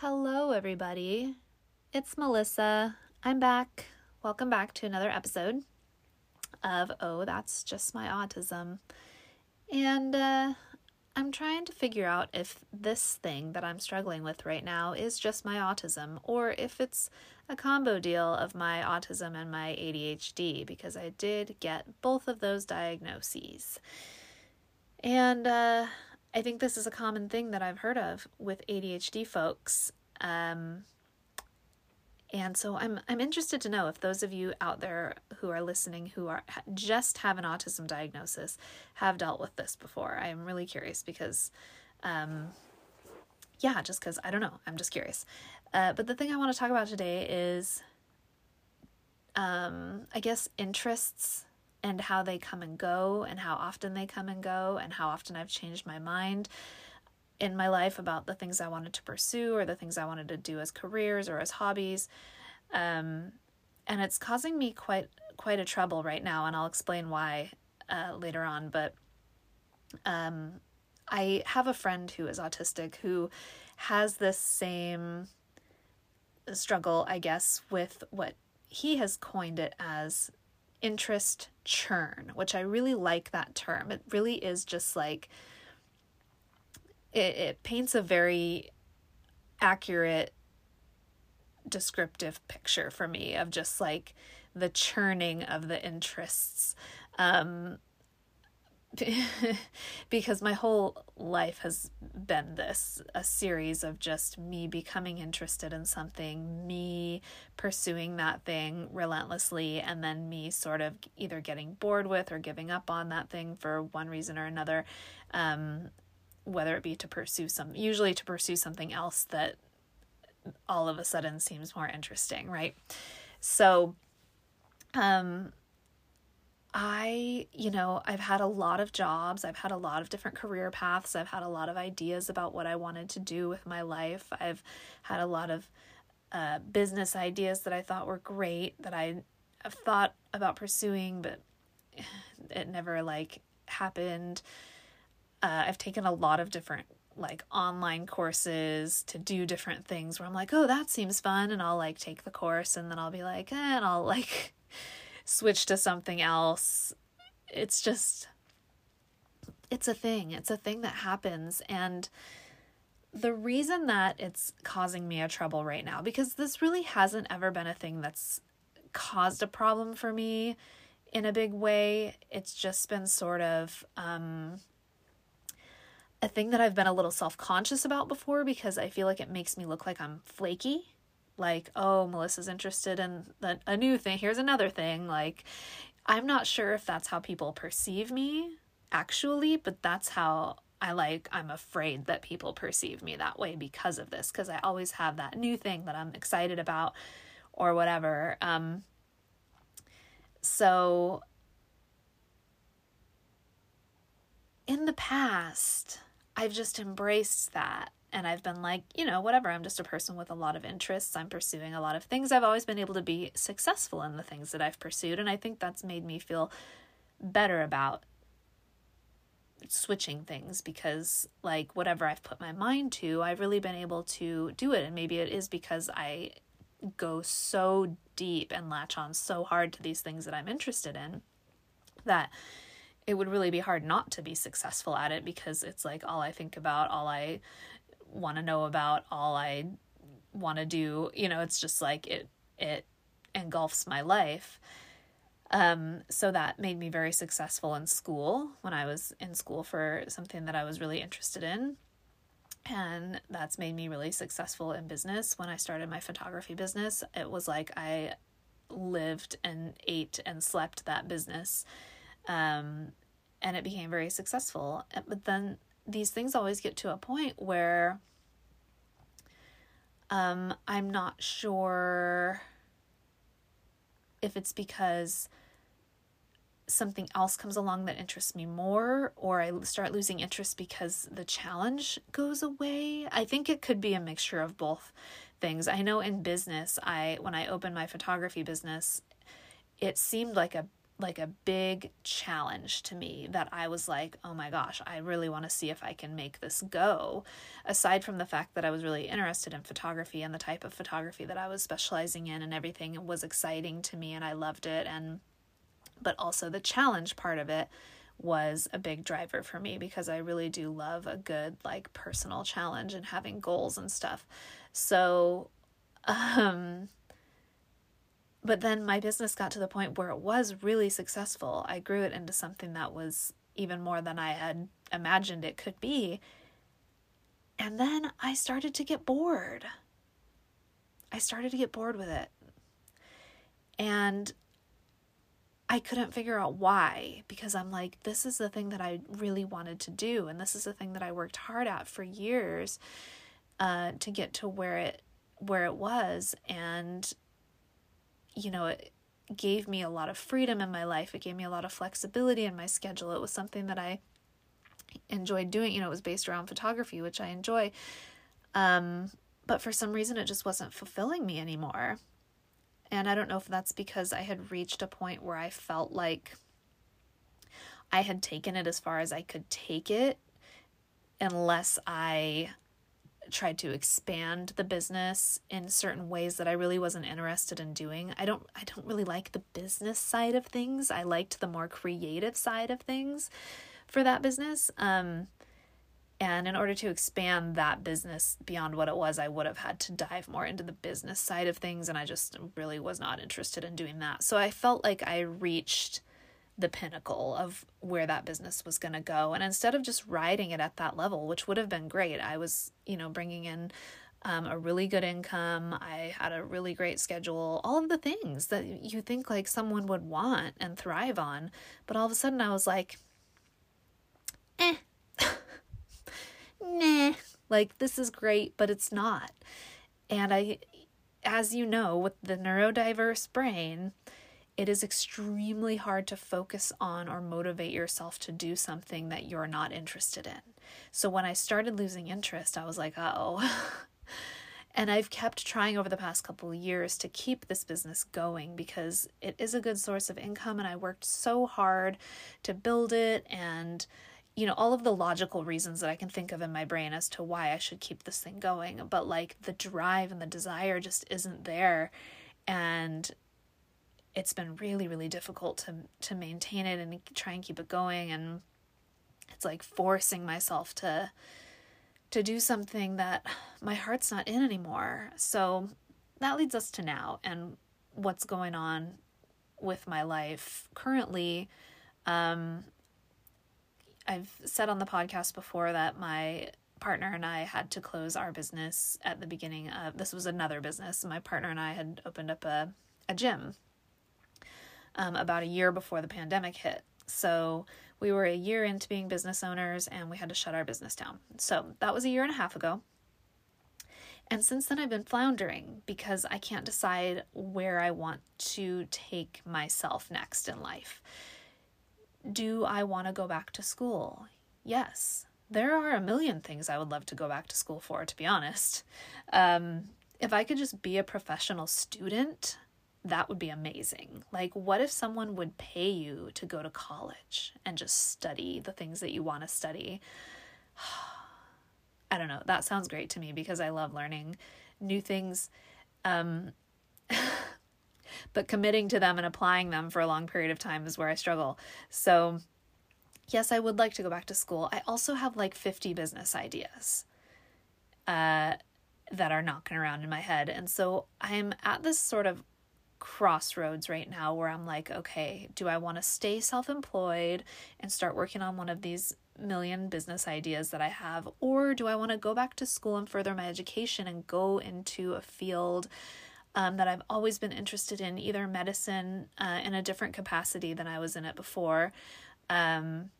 Hello, everybody. It's Melissa. I'm back. Welcome back to another episode of Oh, That's Just My Autism. And uh, I'm trying to figure out if this thing that I'm struggling with right now is just my autism or if it's a combo deal of my autism and my ADHD because I did get both of those diagnoses. And uh, I think this is a common thing that I've heard of with ADHD folks. Um, and so I'm I'm interested to know if those of you out there who are listening who are just have an autism diagnosis have dealt with this before. I am really curious because um yeah, just cuz I don't know. I'm just curious. Uh, but the thing I want to talk about today is um I guess interests and how they come and go and how often they come and go and how often I've changed my mind in my life about the things I wanted to pursue or the things I wanted to do as careers or as hobbies. Um, and it's causing me quite quite a trouble right now, and I'll explain why uh, later on. But um, I have a friend who is autistic who has this same struggle, I guess, with what he has coined it as interest churn, which I really like that term. It really is just like it, it paints a very accurate descriptive picture for me of just like the churning of the interests um because my whole life has been this a series of just me becoming interested in something, me pursuing that thing relentlessly, and then me sort of either getting bored with or giving up on that thing for one reason or another. Um, whether it be to pursue some, usually to pursue something else that all of a sudden seems more interesting, right? So, um, I, you know, I've had a lot of jobs, I've had a lot of different career paths, I've had a lot of ideas about what I wanted to do with my life. I've had a lot of uh, business ideas that I thought were great that I have thought about pursuing, but it never like happened uh, I've taken a lot of different like online courses to do different things where I'm like, oh, that seems fun. And I'll like take the course and then I'll be like, eh, and I'll like switch to something else. It's just, it's a thing. It's a thing that happens. And the reason that it's causing me a trouble right now, because this really hasn't ever been a thing that's caused a problem for me in a big way. It's just been sort of, um, a thing that I've been a little self conscious about before because I feel like it makes me look like I'm flaky. Like, oh, Melissa's interested in the, a new thing. Here's another thing. Like, I'm not sure if that's how people perceive me actually, but that's how I like, I'm afraid that people perceive me that way because of this, because I always have that new thing that I'm excited about or whatever. Um, so, in the past, I've just embraced that. And I've been like, you know, whatever. I'm just a person with a lot of interests. I'm pursuing a lot of things. I've always been able to be successful in the things that I've pursued. And I think that's made me feel better about switching things because, like, whatever I've put my mind to, I've really been able to do it. And maybe it is because I go so deep and latch on so hard to these things that I'm interested in that it would really be hard not to be successful at it because it's like all I think about, all I want to know about, all I want to do, you know, it's just like it it engulfs my life. Um, so that made me very successful in school when I was in school for something that I was really interested in. And that's made me really successful in business. When I started my photography business, it was like I lived and ate and slept that business um, and it became very successful. But then these things always get to a point where um, I'm not sure if it's because something else comes along that interests me more or I start losing interest because the challenge goes away. I think it could be a mixture of both things. I know in business, I when I opened my photography business, it seemed like a like a big challenge to me that I was like, oh my gosh, I really want to see if I can make this go. Aside from the fact that I was really interested in photography and the type of photography that I was specializing in and everything was exciting to me and I loved it and but also the challenge part of it was a big driver for me because I really do love a good like personal challenge and having goals and stuff. So um but then my business got to the point where it was really successful. I grew it into something that was even more than I had imagined it could be. And then I started to get bored. I started to get bored with it. And I couldn't figure out why because I'm like, this is the thing that I really wanted to do. And this is the thing that I worked hard at for years uh, to get to where it where it was and you know, it gave me a lot of freedom in my life. It gave me a lot of flexibility in my schedule. It was something that I enjoyed doing. You know, it was based around photography, which I enjoy. Um, but for some reason, it just wasn't fulfilling me anymore. And I don't know if that's because I had reached a point where I felt like I had taken it as far as I could take it, unless I tried to expand the business in certain ways that I really wasn't interested in doing. I don't I don't really like the business side of things. I liked the more creative side of things for that business. Um and in order to expand that business beyond what it was, I would have had to dive more into the business side of things and I just really was not interested in doing that. So I felt like I reached the pinnacle of where that business was going to go. And instead of just riding it at that level, which would have been great, I was, you know, bringing in um, a really good income. I had a really great schedule, all of the things that you think like someone would want and thrive on. But all of a sudden I was like, eh, nah, like this is great, but it's not. And I, as you know, with the neurodiverse brain, it is extremely hard to focus on or motivate yourself to do something that you're not interested in. So when I started losing interest, I was like, oh. and I've kept trying over the past couple of years to keep this business going because it is a good source of income and I worked so hard to build it and you know all of the logical reasons that I can think of in my brain as to why I should keep this thing going but like the drive and the desire just isn't there and it's been really really difficult to to maintain it and try and keep it going. And it's like forcing myself to to do something that my heart's not in anymore. So that leads us to now and what's going on with my life currently. Um I've said on the podcast before that my partner and I had to close our business at the beginning of this was another business. My partner and I had opened up a, a gym um, about a year before the pandemic hit. So we were a year into being business owners and we had to shut our business down. So that was a year and a half ago. And since then, I've been floundering because I can't decide where I want to take myself next in life. Do I want to go back to school? Yes. There are a million things I would love to go back to school for, to be honest. Um, if I could just be a professional student, that would be amazing. Like, what if someone would pay you to go to college and just study the things that you want to study? I don't know. That sounds great to me because I love learning new things. Um, but committing to them and applying them for a long period of time is where I struggle. So, yes, I would like to go back to school. I also have like 50 business ideas uh, that are knocking around in my head. And so I'm at this sort of crossroads right now where I'm like, okay, do I want to stay self employed and start working on one of these million business ideas that I have? Or do I want to go back to school and further my education and go into a field um, that I've always been interested in, either medicine uh, in a different capacity than I was in it before? Um,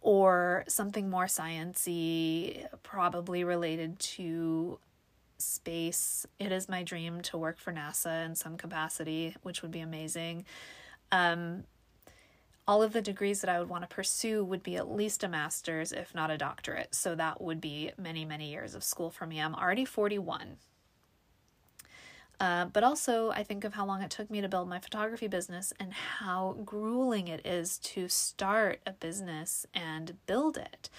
or something more sciency, probably related to space. It is my dream to work for NASA in some capacity, which would be amazing. Um, all of the degrees that I would want to pursue would be at least a master's, if not a doctorate. So that would be many, many years of school for me. I'm already 41. Uh, but also, I think of how long it took me to build my photography business and how grueling it is to start a business and build it.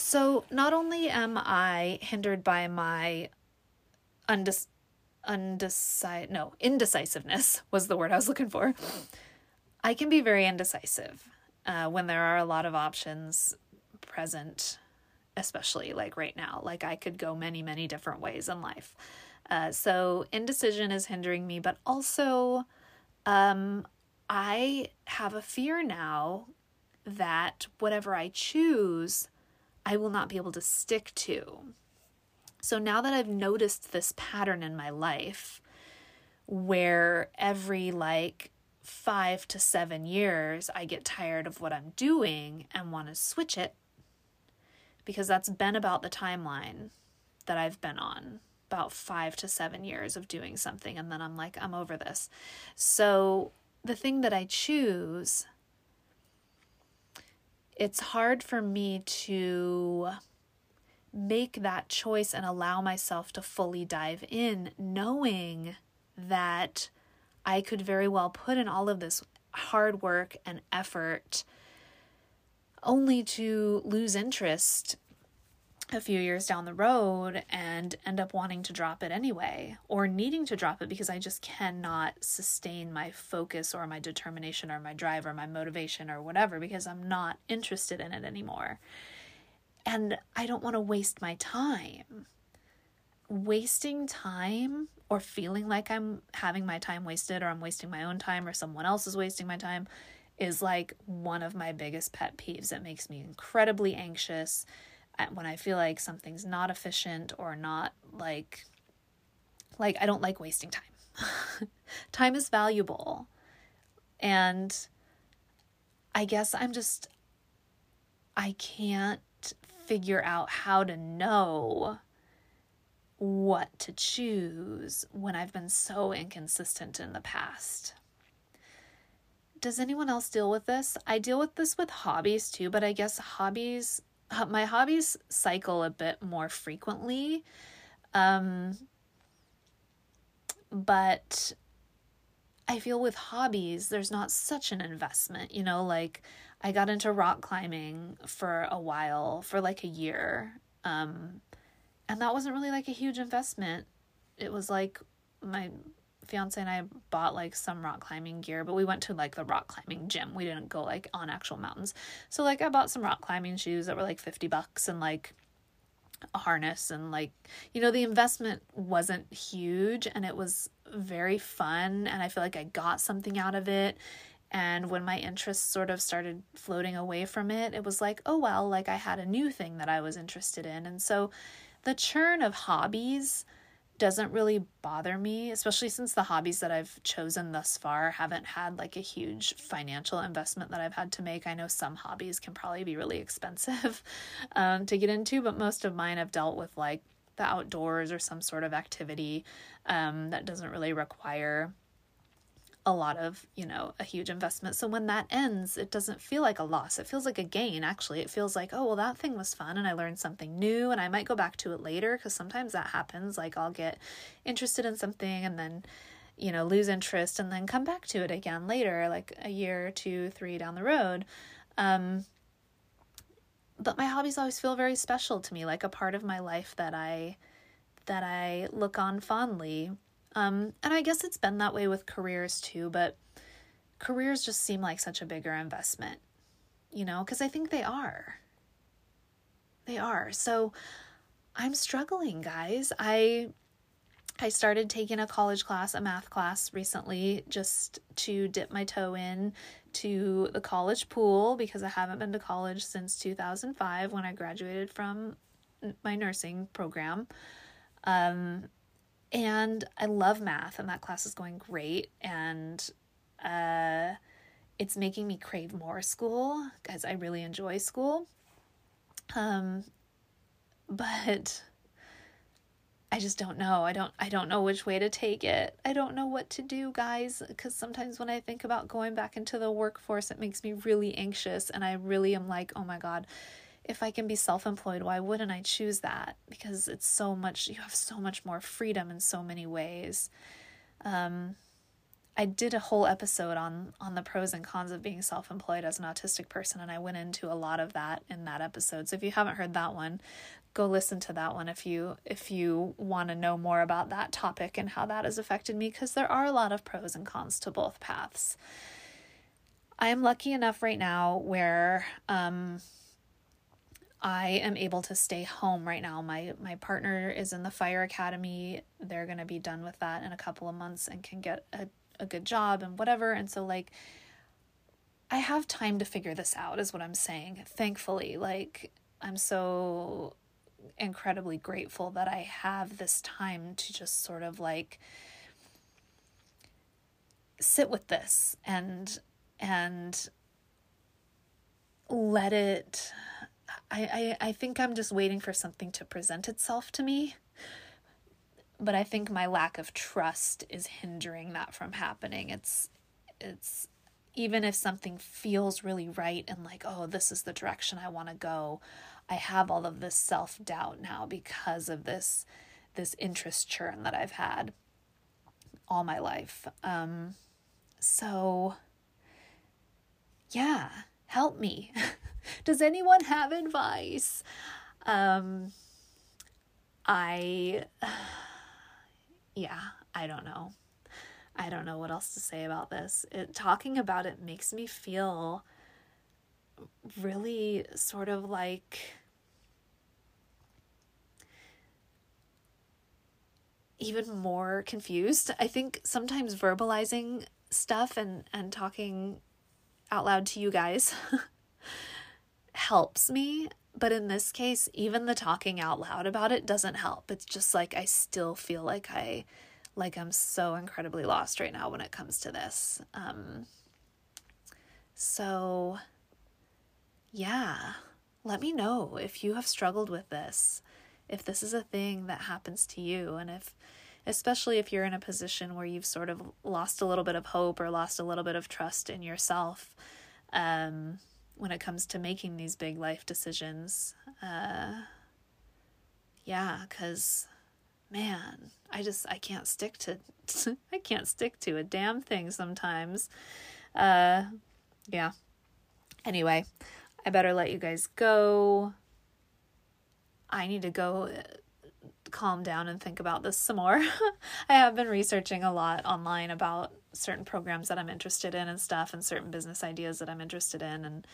So, not only am I hindered by my undec- undecisive, no, indecisiveness was the word I was looking for. I can be very indecisive uh, when there are a lot of options present especially like right now. Like I could go many, many different ways in life. Uh, so indecision is hindering me, but also um, I have a fear now that whatever I choose, I will not be able to stick to. So now that I've noticed this pattern in my life, where every like five to seven years I get tired of what I'm doing and want to switch it, because that's been about the timeline that I've been on about five to seven years of doing something. And then I'm like, I'm over this. So the thing that I choose, it's hard for me to make that choice and allow myself to fully dive in, knowing that I could very well put in all of this hard work and effort only to lose interest a few years down the road and end up wanting to drop it anyway or needing to drop it because I just cannot sustain my focus or my determination or my drive or my motivation or whatever because I'm not interested in it anymore. And I don't want to waste my time. Wasting time or feeling like I'm having my time wasted or I'm wasting my own time or someone else is wasting my time is like one of my biggest pet peeves. It makes me incredibly anxious when I feel like something's not efficient or not like like I don't like wasting time. time is valuable. And I guess I'm just I can't figure out how to know what to choose when I've been so inconsistent in the past does anyone else deal with this? I deal with this with hobbies too, but I guess hobbies, my hobbies cycle a bit more frequently. Um, but I feel with hobbies, there's not such an investment, you know, like I got into rock climbing for a while, for like a year. Um, and that wasn't really like a huge investment. It was like my fiance and I bought like some rock climbing gear, but we went to like the rock climbing gym. We didn't go like on actual mountains. So like I bought some rock climbing shoes that were like 50 bucks and like a harness and like you know the investment wasn't huge and it was very fun and I feel like I got something out of it. And when my interests sort of started floating away from it, it was like, oh well, like I had a new thing that I was interested in. And so the churn of hobbies doesn't really bother me, especially since the hobbies that I've chosen thus far haven't had like a huge financial investment that I've had to make. I know some hobbies can probably be really expensive um, to get into, but most of mine have dealt with like the outdoors or some sort of activity um, that doesn't really require a lot of, you know, a huge investment. So when that ends, it doesn't feel like a loss. It feels like a gain, actually. It feels like, oh, well, that thing was fun and I learned something new and I might go back to it later because sometimes that happens. Like I'll get interested in something and then, you know, lose interest and then come back to it again later, like a year, two, three down the road. Um, but my hobbies always feel very special to me, like a part of my life that I that I look on fondly um, and I guess it's been that way with careers too, but careers just seem like such a bigger investment, you know, because I think they are. They are. So I'm struggling, guys. I I started taking a college class, a math class recently, just to dip my toe in to the college pool because I haven't been to college since 2005 when I graduated from my nursing program. Um, and I love math, and that class is going great. And uh, it's making me crave more school because I really enjoy school. Um, but I just don't know. I don't I don't know which way to take it. I don't know what to do, guys, cuz sometimes when I think about going back into the workforce, it makes me really anxious and I really am like, "Oh my god, if I can be self employed, why wouldn't I choose that? Because it's so much, you have so much more freedom in so many ways. Um, I did a whole episode on on the pros and cons of being self-employed as an autistic person and I went into a lot of that in that episode. So if you haven't heard that one, go listen to that one if you if you want to know more about that topic and how that has affected me because there are a lot of pros and cons to both paths. I am lucky enough right now where um I am able to stay home right now. My my partner is in the fire academy. They're going to be done with that in a couple of months and can get a a good job and whatever. And so like I have time to figure this out is what I'm saying. Thankfully, like I'm so incredibly grateful that I have this time to just sort of like sit with this and and let it I, I I think I'm just waiting for something to present itself to me. But I think my lack of trust is hindering that from happening. It's it's even if something feels really right and like, oh, this is the direction I want to go, I have all of this self-doubt now because of this this interest churn that I've had all my life. Um so yeah, help me. Does anyone have advice? Um, I, yeah, I don't know. I don't know what else to say about this. It, talking about it makes me feel really sort of like even more confused. I think sometimes verbalizing stuff and and talking out loud to you guys helps me. But in this case, even the talking out loud about it doesn't help. It's just like I still feel like I like I'm so incredibly lost right now when it comes to this. Um so yeah, let me know if you have struggled with this, if this is a thing that happens to you and if especially if you're in a position where you've sort of lost a little bit of hope or lost a little bit of trust in yourself um, when it comes to making these big life decisions. Uh, yeah, because man, I just I can't stick to I can't stick to a damn thing sometimes. Uh, yeah. Anyway, I better let you guys go. I need to go calm down and think about this some more. I have been researching a lot online about certain programs that I'm interested in and stuff and certain business ideas that I'm interested in and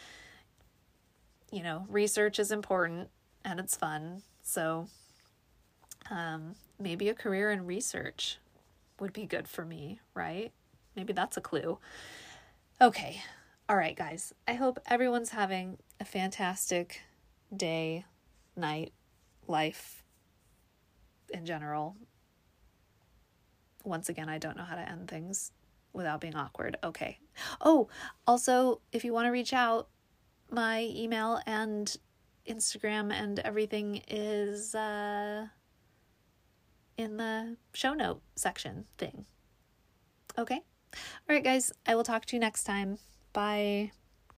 you know, research is important and it's fun. So um maybe a career in research would be good for me, right? Maybe that's a clue. Okay. All right, guys. I hope everyone's having a fantastic day, night, life, in general. Once again, I don't know how to end things without being awkward. Okay. Oh, also, if you want to reach out, my email and Instagram and everything is uh, in the show note section thing. Okay. All right, guys. I will talk to you next time. Bye.